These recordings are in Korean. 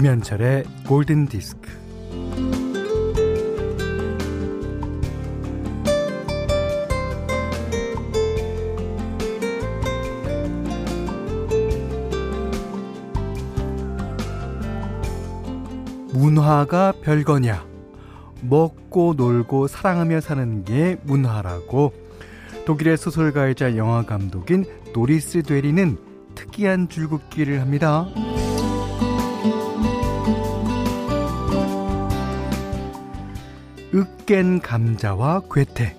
김현철의 골든 디스크. 문화가 별거냐? 먹고 놀고 사랑하며 사는 게 문화라고 독일의 소설가이자 영화 감독인 노리스 되리는 특이한 줄긋기를 합니다. 으깬 감자와 괴테,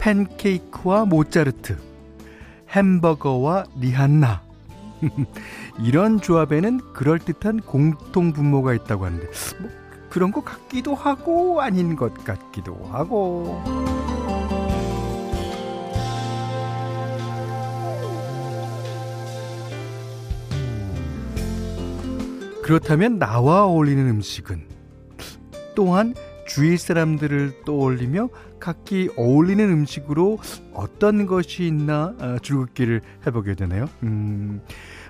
팬케이크와 모짜르트, 햄버거와 리한나. 이런 조합에는 그럴듯한 공통 분모가 있다고 하는데, 뭐 그런 것 같기도 하고, 아닌 것 같기도 하고. 그렇다면 나와 어울리는 음식은 또한 주위 사람들을 떠올리며 각기 어울리는 음식으로 어떤 것이 있나 어, 줄긋기를 해보게 되네요. 음,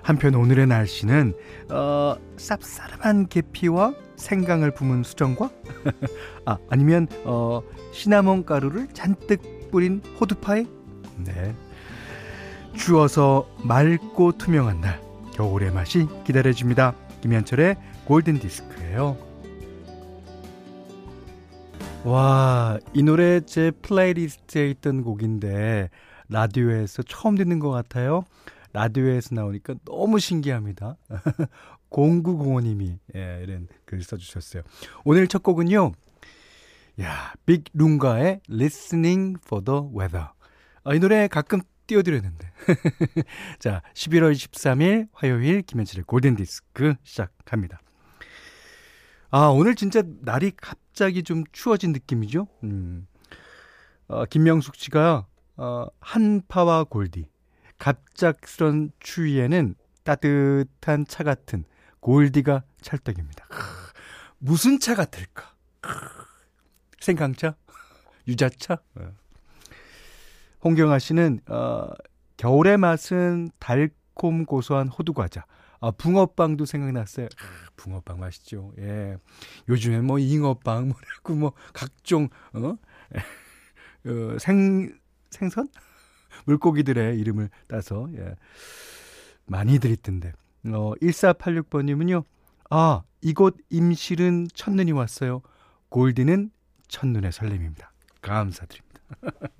한편 오늘의 날씨는 어, 쌉싸름한 계피와 생강을 품은 수정과 아, 아니면 어, 시나몬 가루를 잔뜩 뿌린 호두파이 네. 추워서 맑고 투명한 날 겨울의 맛이 기다려집니다. 김현철의 골든 디스크예요. 와, 이 노래 제 플레이리스트에 있던 곡인데 라디오에서 처음 듣는 것 같아요. 라디오에서 나오니까 너무 신기합니다. 0905님이 예, 이런 글 써주셨어요. 오늘 첫 곡은요. 야, 빅 룽가의 Listening for the Weather. 아, 이 노래 가끔 띄워드렸는데. 자, 11월 13일 화요일 김현철의 골든디스크 시작합니다. 아, 오늘 진짜 날이 갑 자기 좀 추워진 느낌이죠? 음. 어, 김명숙 씨가, 어, 한파와 골디. 갑작스런 추위에는 따뜻한 차 같은 골디가 찰떡입니다. 무슨 차 같을까? 생강차? 유자차? 어. 홍경아 씨는 어, 겨울의 맛은 달콤 고소한 호두 과자. 아, 붕어빵도 생각났어요. 아, 붕어빵 맛있죠. 예. 요즘에 뭐 잉어빵 뭐라고 뭐 각종 어? 어 생 생선 물고기들의 이름을 따서 예. 많이들 있던데. 어 1486번 님은요. 아, 이곳 임실은 첫눈이 왔어요. 골디는 첫눈의 설렘입니다. 감사드립니다.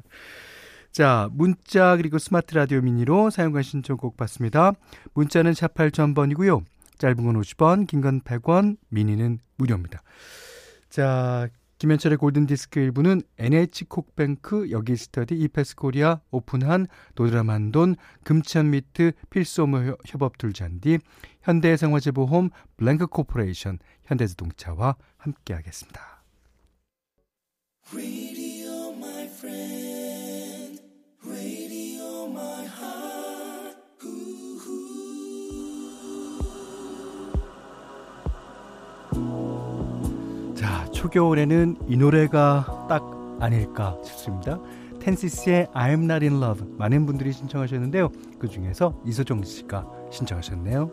자, 문자 그리고 스마트 라디오 미니로 사연과 신청곡 받습니다. 문자는 샵 8000번이고요. 짧은 건 50원, 긴 건 100원, 미니는 무료입니다. 자, 김현철의 골든디스크 일부는 NH콕뱅크, 여기스터디, 이페스 코리아, 오픈한, 노드라만돈, 금천미트, 필수오모 협업 둘잔디, 현대해상화재보험, 블랭크 코퍼레이션, 현대자동차와 함께하겠습니다. 초겨울에는 이 노래가 딱 아닐까 싶습니다. 텐시스의 I'm Not In Love 많은 분들이 신청하셨는데요. 그 중에서 이소정 씨가 신청하셨네요.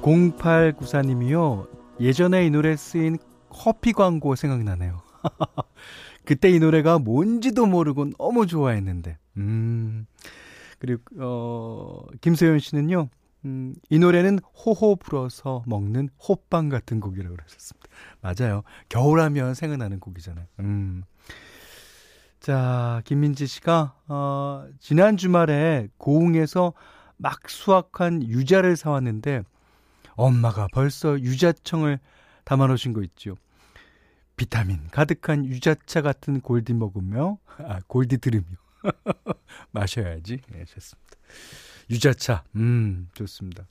0894님이요. 예전에 이 노래 쓰인 커피 광고 생각나네요. 그때 이 노래가 뭔지도 모르고 너무 좋아했는데. 음. 그리고 어 김소연 씨는요. 음, 이 노래는 호호 불어서 먹는 호빵 같은 곡이라고 그러셨습니다. 맞아요. 겨울하면 생각나는 곡이잖아요. 음. 자, 김민지 씨가 어, 지난 주말에 고흥에서 막 수확한 유자를 사왔는데 엄마가 벌써 유자청을 담아놓으신 거 있죠. 비타민 가득한 유자차 같은 골디 먹으며 아 골디 들으며 마셔야지. 예, 좋습니다. 유자차, 음, 좋습니다.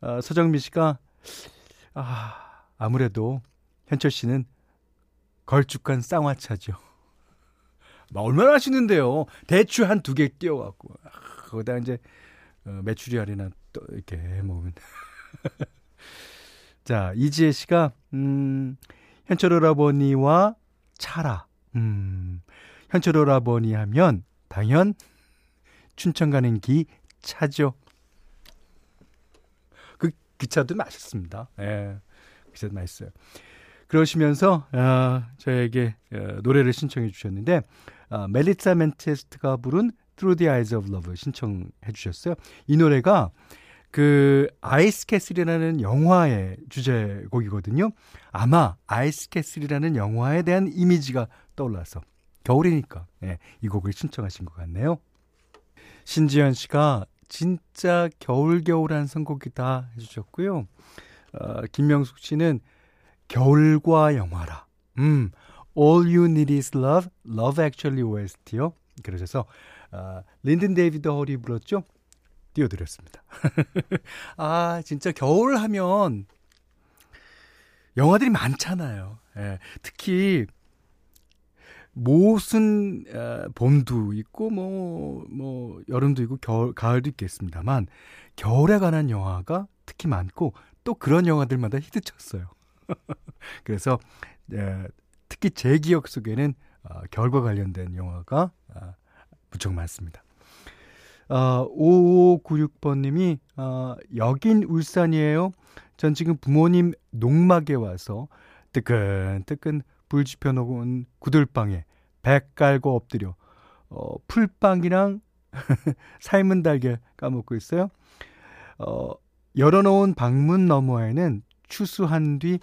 어, 서정미 씨가, 아, 아무래도 현철 씨는 걸쭉한 쌍화차죠. 얼마나 하시는데요? 대추 한 두개 띄워갖고. 아, 거기다 이제, 어, 메추리 알이나 또 이렇게 해 먹으면. 자, 이지혜 씨가, 음, 현철 오라버니와 차라. 음, 현철 오라버니 하면 당연 춘천 가는 기차죠. 그 기차도 맛있습니다. 예. 기차도 맛있어요. 그러시면서 아, 저에게 어, 노래를 신청해 주셨는데 아, 멜리사 맨체스터가 부른 Through the Eyes of Love 신청해 주셨어요. 이 노래가 그 아이스 캐슬이라는 영화의 주제곡이거든요. 아마 아이스 캐슬이라는 영화에 대한 이미지가 떠올라서 겨울이니까 네, 이 곡을 신청하신 것 같네요. 신지현 씨가 진짜 겨울겨울한 선곡이다 해주셨고요. 어, 김명숙 씨는 겨울과 영화라. 음, All You Need Is Love, Love Actually OST요. 그러셔서 어, 린든 데이비드 홀이 불렀죠. 띄워드렸습니다. 아, 진짜 겨울 하면 영화들이 많잖아요. 예, 특히 모순 어, 봄도 있고 뭐뭐 뭐, 여름도 있고 겨울 가을도 있겠습니다만 겨울에 관한 영화가 특히 많고 또 그런 영화들마다 히트쳤어요. 그래서 에, 특히 제 기억 속에는 어, 겨울과 관련된 영화가 어, 무척 많습니다. 어, 5596번님이, 어, 여긴 울산이에요. 전 지금 부모님 농막에 와서 뜨끈뜨끈 불 지펴놓은 구들방에 백 깔고 엎드려, 어, 풀빵이랑 삶은 달걀 까먹고 있어요. 어, 열어놓은 방문 너머에는 추수한 뒤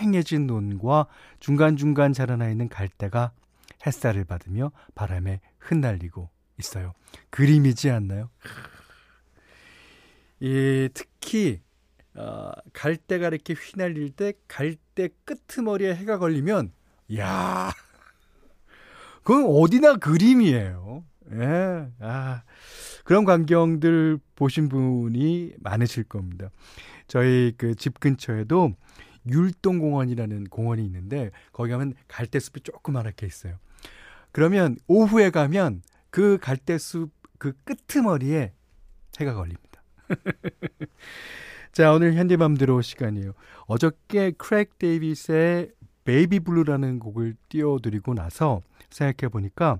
휑해진 논과 중간중간 자라나 있는 갈대가 햇살을 받으며 바람에 흩날리고 있어요. 그림이지 않나요? 예, 특히 어, 갈대가 이렇게 휘날릴 때 갈대 끄트머리에 해가 걸리면 야 그건 어디나 그림이에요. 예, 아, 그런 광경들 보신 분이 많으실 겁니다. 저희 그 집 근처에도 율동공원이라는 공원이 있는데 거기 가면 갈대숲이 조그맣게 있어요. 그러면 오후에 가면 그 갈대숲 그 끄트머리에 해가 걸립니다. 자, 오늘 현디 맘대로 시간이에요. 어저께 크랙 데이빗의 Baby Blue라는 곡을 띄워드리고 나서 생각해 보니까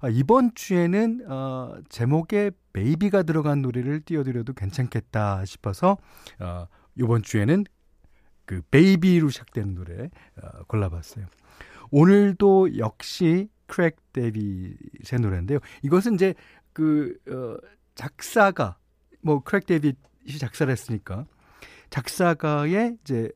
아, 이번 주에는 어, 제목에 baby가 들어간 노래를 띄워드려도 괜찮겠다 싶어서 어, 이번 주에는 그 baby로 시작되는 노래 어, 골라봤어요. 오늘도 역시 크랙 데이빗의 노래인데요. 이것은 이제 그 어, 작사가 뭐 크랙 데이빗이 작사를 했으니까 작사가의 이제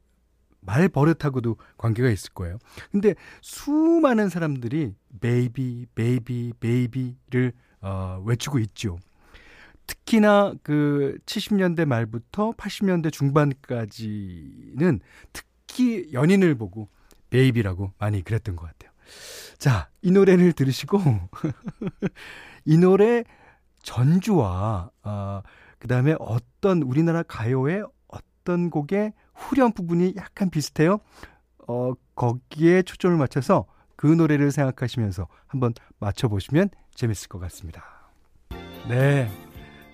말 버릇하고도 관계가 있을 거예요. 근데 수많은 사람들이 baby, baby, baby를 어, 외치고 있죠. 특히나 그 70년대 말부터 80년대 중반까지는 특히 연인을 보고 baby라고 많이 그랬던 것 같아요. 자, 이 노래를 들으시고 이 노래 전주와 어, 그다음에 어떤 우리나라 가요의 어떤 곡의 후렴 부분이 약간 비슷해요. 어, 거기에 초점을 맞춰서 그 노래를 생각하시면서 한번 맞춰보시면 재밌을 것 같습니다. 네.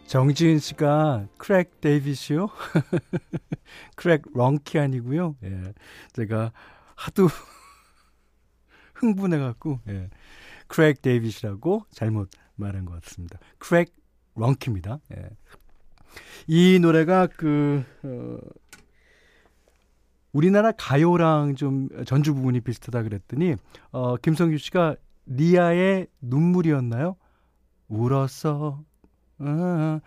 정지은 씨가 Craig David이요? Craig Ruhnke 아니고요. 예. 제가 하도 흥분해갖고 예. Craig David이라고 잘못 말한 것 같습니다. Craig Ruhnke입니다. 예. 이 노래가 그 어, 우리나라 가요랑 좀 전주 부분이 비슷하다 그랬더니 어, 김성규 씨가 리아의 눈물이었나요? 울었어. 아,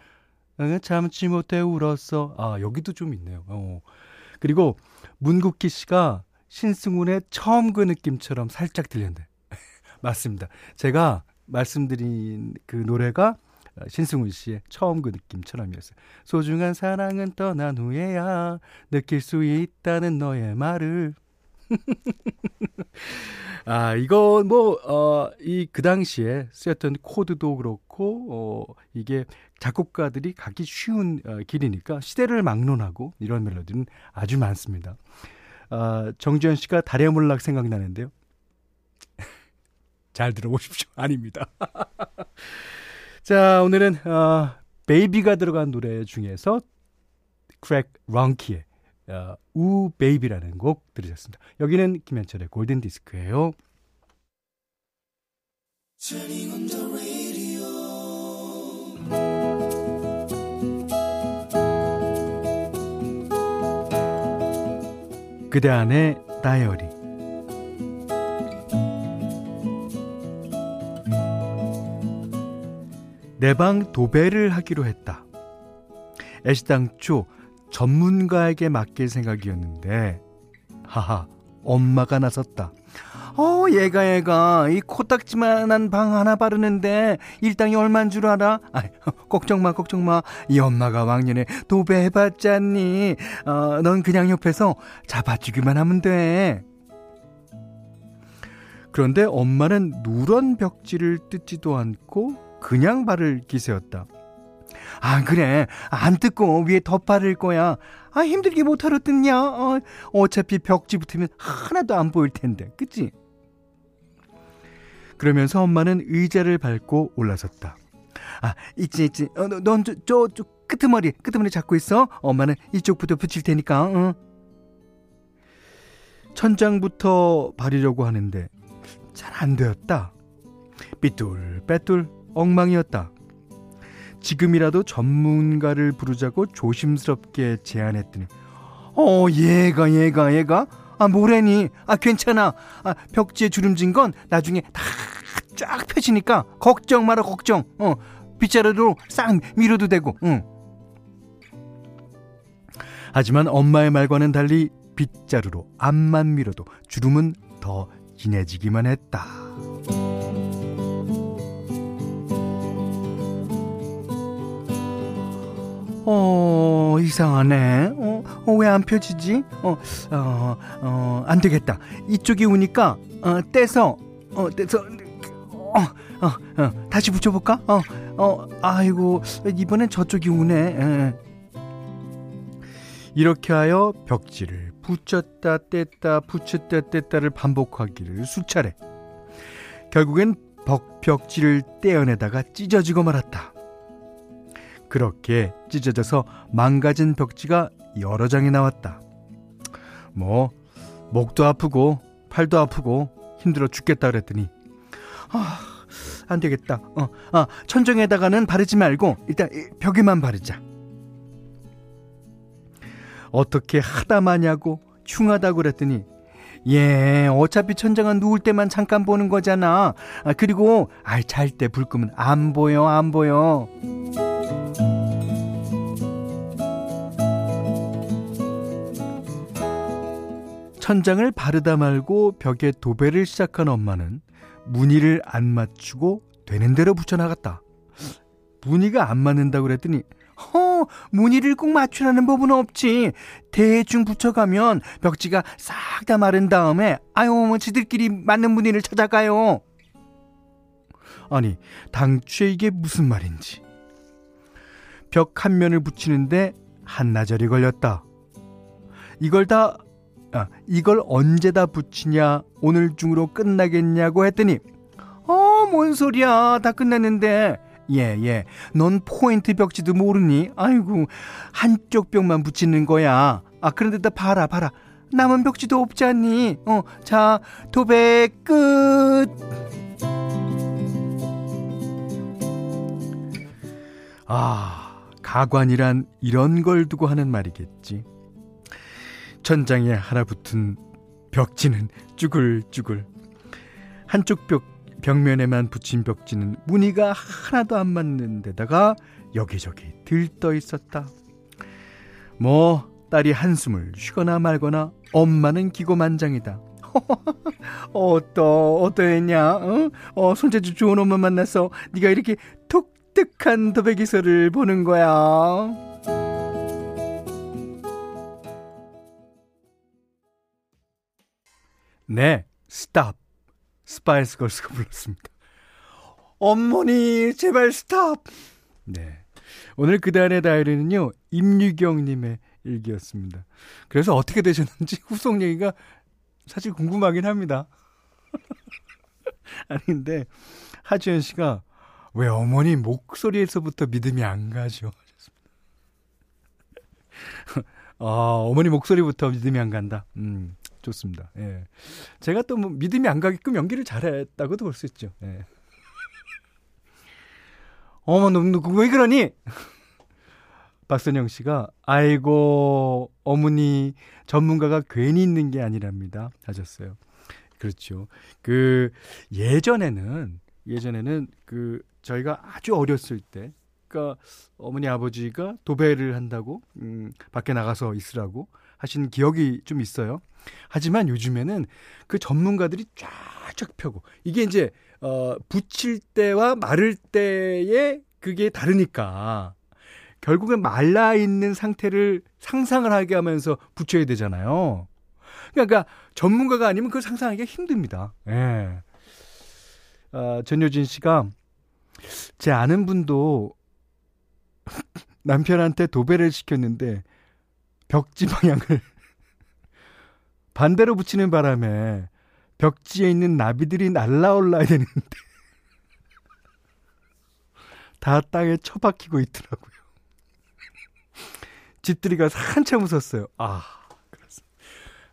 아, 참지 못해 울었어. 아 여기도 좀 있네요. 어. 그리고 문국기 씨가 신승훈의 처음 그 느낌처럼 살짝 들렸는데 맞습니다. 제가 말씀드린 그 노래가 신승훈 씨의 처음 그 느낌처럼이었어요. 소중한 사랑은 떠난 후에야 느낄 수 있다는 너의 말을. 아, 이거 뭐, 어, 이 그 당시에 쓰였던 코드도 그렇고, 어, 이게 작곡가들이 가기 쉬운 어, 길이니까 시대를 막론하고 이런 멜로디는 아주 많습니다. 아, 정지현 씨가 달의 몰락 생각나는데요. 잘 들어보십시오. 아닙니다. 자, 오늘은 어, baby가 들어간 노래 중에서 Craig Ruhnke의 어, Ooh Baby라는 곡 들으셨습니다. 여기는 김현철의 골든 디스크예요. 그대 안에 다이어리 내방 도배를 하기로 했다. 애시당초 전문가에게 맡길 생각이었는데 하하 엄마가 나섰다. 어, 얘가 얘가 이 코딱지만한 방 하나 바르는데 일당이 얼만 줄 알아? 아, 걱정 마, 걱정 마. 이 엄마가 왕년에 도배해봤잖니. 어, 넌 그냥 옆에서 잡아주기만 하면 돼. 그런데 엄마는 누런 벽지를 뜯지도 않고 그냥 발을 기세였다. 아, 그래. 안 뜯고 위에 덧바를 거야. 아, 힘들게 못하러 뜯냐? 어, 어차피 벽지 붙으면 하나도 안 보일 텐데. 그치? 그러면서 엄마는 의자를 밟고 올라섰다. 아, 있지, 있지. 어, 넌 저, 저, 저 끄트머리, 끄트머리 잡고 있어. 엄마는 이쪽부터 붙일 테니까, 응. 천장부터 바리려고 하는데 잘 안 되었다. 삐뚤빼뚤 엉망이었다. 지금이라도 전문가를 부르자고 조심스럽게 제안했더니 어 얘가 얘가 얘가? 아 뭐래니? 아 괜찮아. 아 벽지에 주름진 건 나중에 다 쫙 펴지니까 걱정 마라 걱정. 어 빗자루로 싹 밀어도 되고 응. 하지만 엄마의 말과는 달리 빗자루로 앞만 밀어도 주름은 더 진해지기만 했다. 어, 이상하네. 어, 어 왜 안 펴지지? 어, 어, 어, 안 되겠다. 이쪽이 우니까, 어, 떼서, 어, 떼서, 어, 어, 어, 다시 붙여볼까? 어, 어, 아이고, 이번엔 저쪽이 우네. 에. 이렇게 하여 벽지를 붙였다 뗐다 붙였다 뗐다를 반복하기를 수차례. 결국엔 벽, 벽지를 떼어내다가 찢어지고 말았다. 그렇게 찢어져서 망가진 벽지가 여러 장이 나왔다. 뭐 목도 아프고 팔도 아프고 힘들어 죽겠다 그랬더니 아, 안 되겠다. 어, 아, 천정에다가는 바르지 말고 일단 벽에만 바르자. 어떻게 하다 마냐고 흉하다고 그랬더니 예, 어차피 천장은 누울 때만 잠깐 보는 거잖아. 아, 그리고 아, 잘 때 불 끄면 안 보여, 안 보여. 천장을 바르다 말고 벽에 도배를 시작한 엄마는 무늬를 안 맞추고 되는 대로 붙여나갔다. 무늬가 안 맞는다고 그랬더니 허 무늬를 꼭 맞추라는 법은 없지. 대충 붙여가면 벽지가 싹 다 마른 다음에 아유 뭐 지들끼리 맞는 무늬를 찾아가요. 아니 당초에 이게 무슨 말인지. 벽 한 면을 붙이는데 한나절이 걸렸다. 이걸 다 아, 이걸 언제 다 붙이냐 오늘 중으로 끝나겠냐고 했더니 어 뭔 소리야 다 끝났는데 예예 예. 넌 포인트 벽지도 모르니 아이고 한쪽 벽만 붙이는 거야 아 그런데 다 봐라 봐라 남은 벽지도 없지 않니 어 자 도배 끝 아, 가관이란 이런 걸 두고 하는 말이겠지. 천장에 하나 붙은 벽지는 쭈글쭈글. 한쪽 벽, 벽면에만 붙인 벽지는 무늬가 하나도 안 맞는 데다가 여기저기 들떠 있었다. 뭐, 딸이 한숨을 쉬거나 말거나 엄마는 기고만장이다. 어떠, 어떠했냐? 어? 어, 손재주 좋은 엄마 만나서 네가 이렇게 독특한 도배 기술을 보는 거야. 네, Stop. Spice Girls가 불렀습니다. 어머니, 제발 stop! 네. 오늘 그날의 다이어리는요, 임유경님의 일기였습니다. 그래서 어떻게 되셨는지 후속 얘기가 사실 궁금하긴 합니다. 아닌데, 하지연 씨가 왜 어머니 목소리에서부터 믿음이 안 가죠? 아, 어머니 목소리부터 믿음이 안 간다. 음. 좋습니다. 예. 제가 또 뭐 믿음이 안 가게끔 연기를 잘했다고도 볼 수 있죠. 예. 어머, 너, 너, 왜 그러니? 박선영 씨가 아이고 어머니 전문가가 괜히 있는 게 아니랍니다 하셨어요. 그렇죠. 그 예전에는 예전에는 그 저희가 아주 어렸을 때 그러니까 어머니 아버지가 도배를 한다고 음 밖에 나가서 있으라고 하신 기억이 좀 있어요. 하지만 요즘에는 그 전문가들이 쫙쫙 펴고 이게 이제 어 붙일 때와 마를 때의 그게 다르니까 결국엔 말라 있는 상태를 상상을 하게 하면서 붙여야 되잖아요. 그러니까 전문가가 아니면 그걸 상상하기가 힘듭니다. 예. 어, 전효진 씨가 제 아는 분도 남편한테 도배를 시켰는데 벽지 방향을 반대로 붙이는 바람에 벽지에 있는 나비들이 날라올라야 되는데 다 땅에 처박히고 있더라고요. 집들이가 한참 웃었어요. 아, 그래서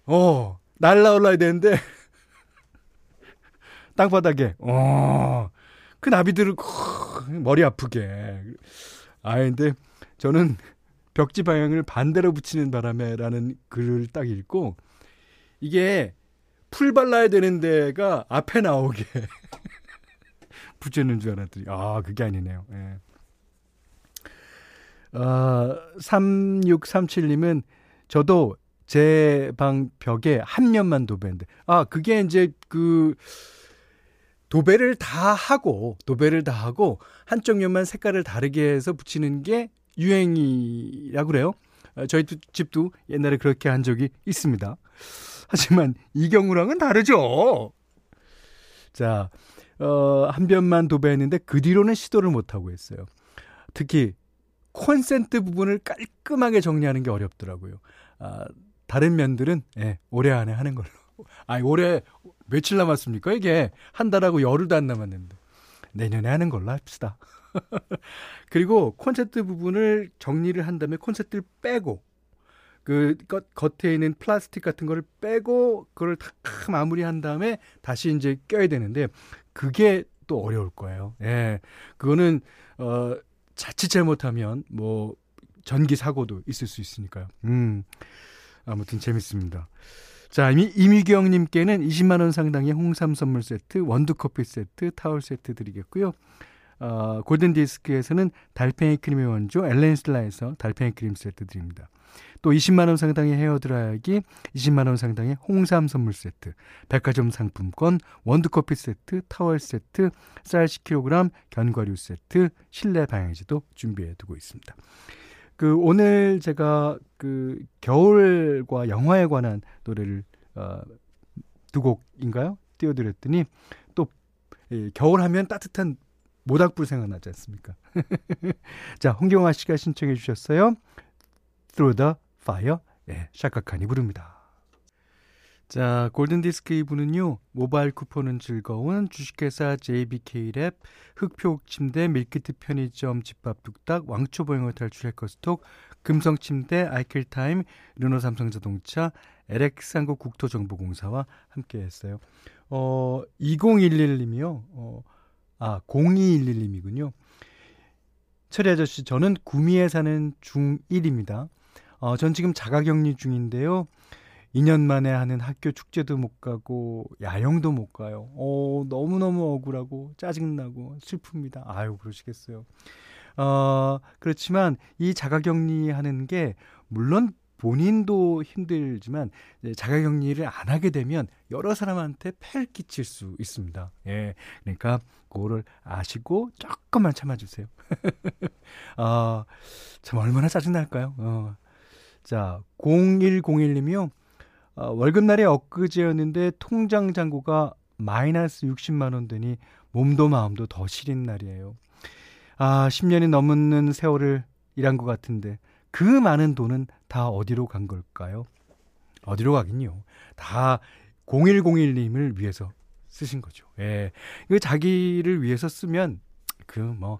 어 날라올라야 되는데 땅바닥에 어그 나비들을 머리 아프게 아 근데 저는 벽지 방향을 반대로 붙이는 바람에라는 글을 딱 읽고 이게 풀 발라야 되는 데가 앞에 나오게 붙여놓은 줄 알았더니 아 그게 아니네요. 예. 어, 3637님은 저도 제 방 벽에 한 면만 도배인데 아 그게 이제 그 도배를 다 하고 도배를 다 하고 한쪽 면만 색깔을 다르게 해서 붙이는 게 유행이라고 그래요. 어, 저희 집도 옛날에 그렇게 한 적이 있습니다. 하지만 이 경우랑은 다르죠. 자, 어, 한 변만 도배했는데 그 뒤로는 시도를 못하고 했어요. 특히 콘센트 부분을 깔끔하게 정리하는 게 어렵더라고요. 아, 다른 면들은 예, 올해 안에 하는 걸로. 아니, 올해 며칠 남았습니까? 이게 한 달하고 열흘도 안 남았는데. 내년에 하는 걸로 합시다. 그리고 콘센트 부분을 정리를 한 다음에 콘센트를 빼고 그 겉에 있는 플라스틱 같은 거를 빼고 그걸 다 마무리한 다음에 다시 이제 껴야 되는데 그게 또 어려울 거예요. 예. 그거는 어 자칫 잘못하면 뭐 전기 사고도 있을 수 있으니까요. 음. 아무튼 재밌습니다. 자, 이미 이미경 님께는 20만 원 상당의 홍삼 선물 세트, 원두 커피 세트, 타월 세트 드리겠고요. 어, 골든 디스크에서는 달팽이 크림의 원조 엘렌슬라에서 달팽이 크림 세트 드립니다. 또 20만 원 상당의 헤어 드라이기, 20만 원 상당의 홍삼 선물 세트, 백화점 상품권, 원두 커피 세트, 타월 세트, 쌀 10kg, 견과류 세트, 실내 방향지도 준비해 두고 있습니다. 그 오늘 제가 그 겨울과 영화에 관한 노래를 어, 두 곡인가요? 띄워드렸더니 또 예, 겨울 하면 따뜻한 모닥불 생각나지 않습니까? 자, 홍경화 씨가 신청해 주셨어요. Through the Fire. 예, Chaka Khan이 부릅니다. 자, 골든디스크 2부는요, 모바일 쿠폰은 즐거운 주식회사 JBK랩, 흙표 침대, 밀키트 편의점, 집밥 뚝딱, 왕초보영어 탈출 해커스톡, 금성침대, 아이클타임, 르노 삼성자동차, LX한국 국토정보공사와 함께 했어요. 어, 2011님이요, 어, 아, 0211님이군요. 철이 아저씨, 저는 구미에 사는 중1입니다. 어, 전 지금 자가격리 중인데요. 2년 만에 하는 학교 축제도 못 가고 야영도 못 가요. 어, 너무너무 억울하고 짜증나고 슬픕니다. 아유, 그러시겠어요. 어, 그렇지만 이 자가격리 하는 게 물론 본인도 힘들지만 자가격리를 안 하게 되면 여러 사람한테 폐를 끼칠 수 있습니다. 예. 그러니까 그거를 아시고 조금만 참아주세요. 아, 참 얼마나 짜증날까요? 어. 자, 0101님이요. 어, 월급날이 엊그제였는데 통장 잔고가 마이너스 60만 원 되니 몸도 마음도 더 시린 날이에요. 아, 10년이 넘는 세월을 일한 것 같은데 그 많은 돈은 다 어디로 간 걸까요? 어디로 가긴요. 다 0101님을 위해서 쓰신 거죠. 예. 이거 자기를 위해서 쓰면 그 뭐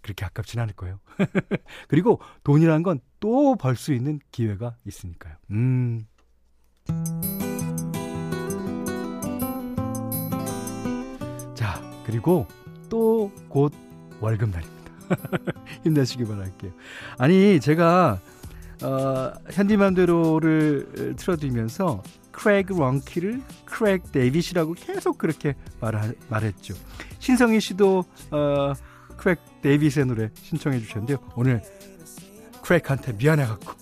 그렇게 아깝진 않을 거예요. 그리고 돈이라는 건또 벌 수 있는 기회가 있으니까요. 음. 자, 그리고 또 곧 월급날입니다. 힘내시기 바랄게요. 아니, 제가, 어, 현디맘대로를 틀어드리면서 Craig Ruhnke를 Craig David이라고 계속 그렇게 말, 말했죠. 신성희 씨도, 어, Craig David의 노래 신청해 주셨는데요. 오늘 Craig한테 미안해갖고.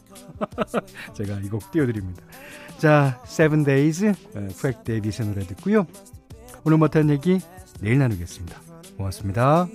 제가 이 곡 띄워드립니다. 자, Seven Days, Craig David의 노래 듣고요. 오늘 못한 얘기 내일 나누겠습니다. 고맙습니다.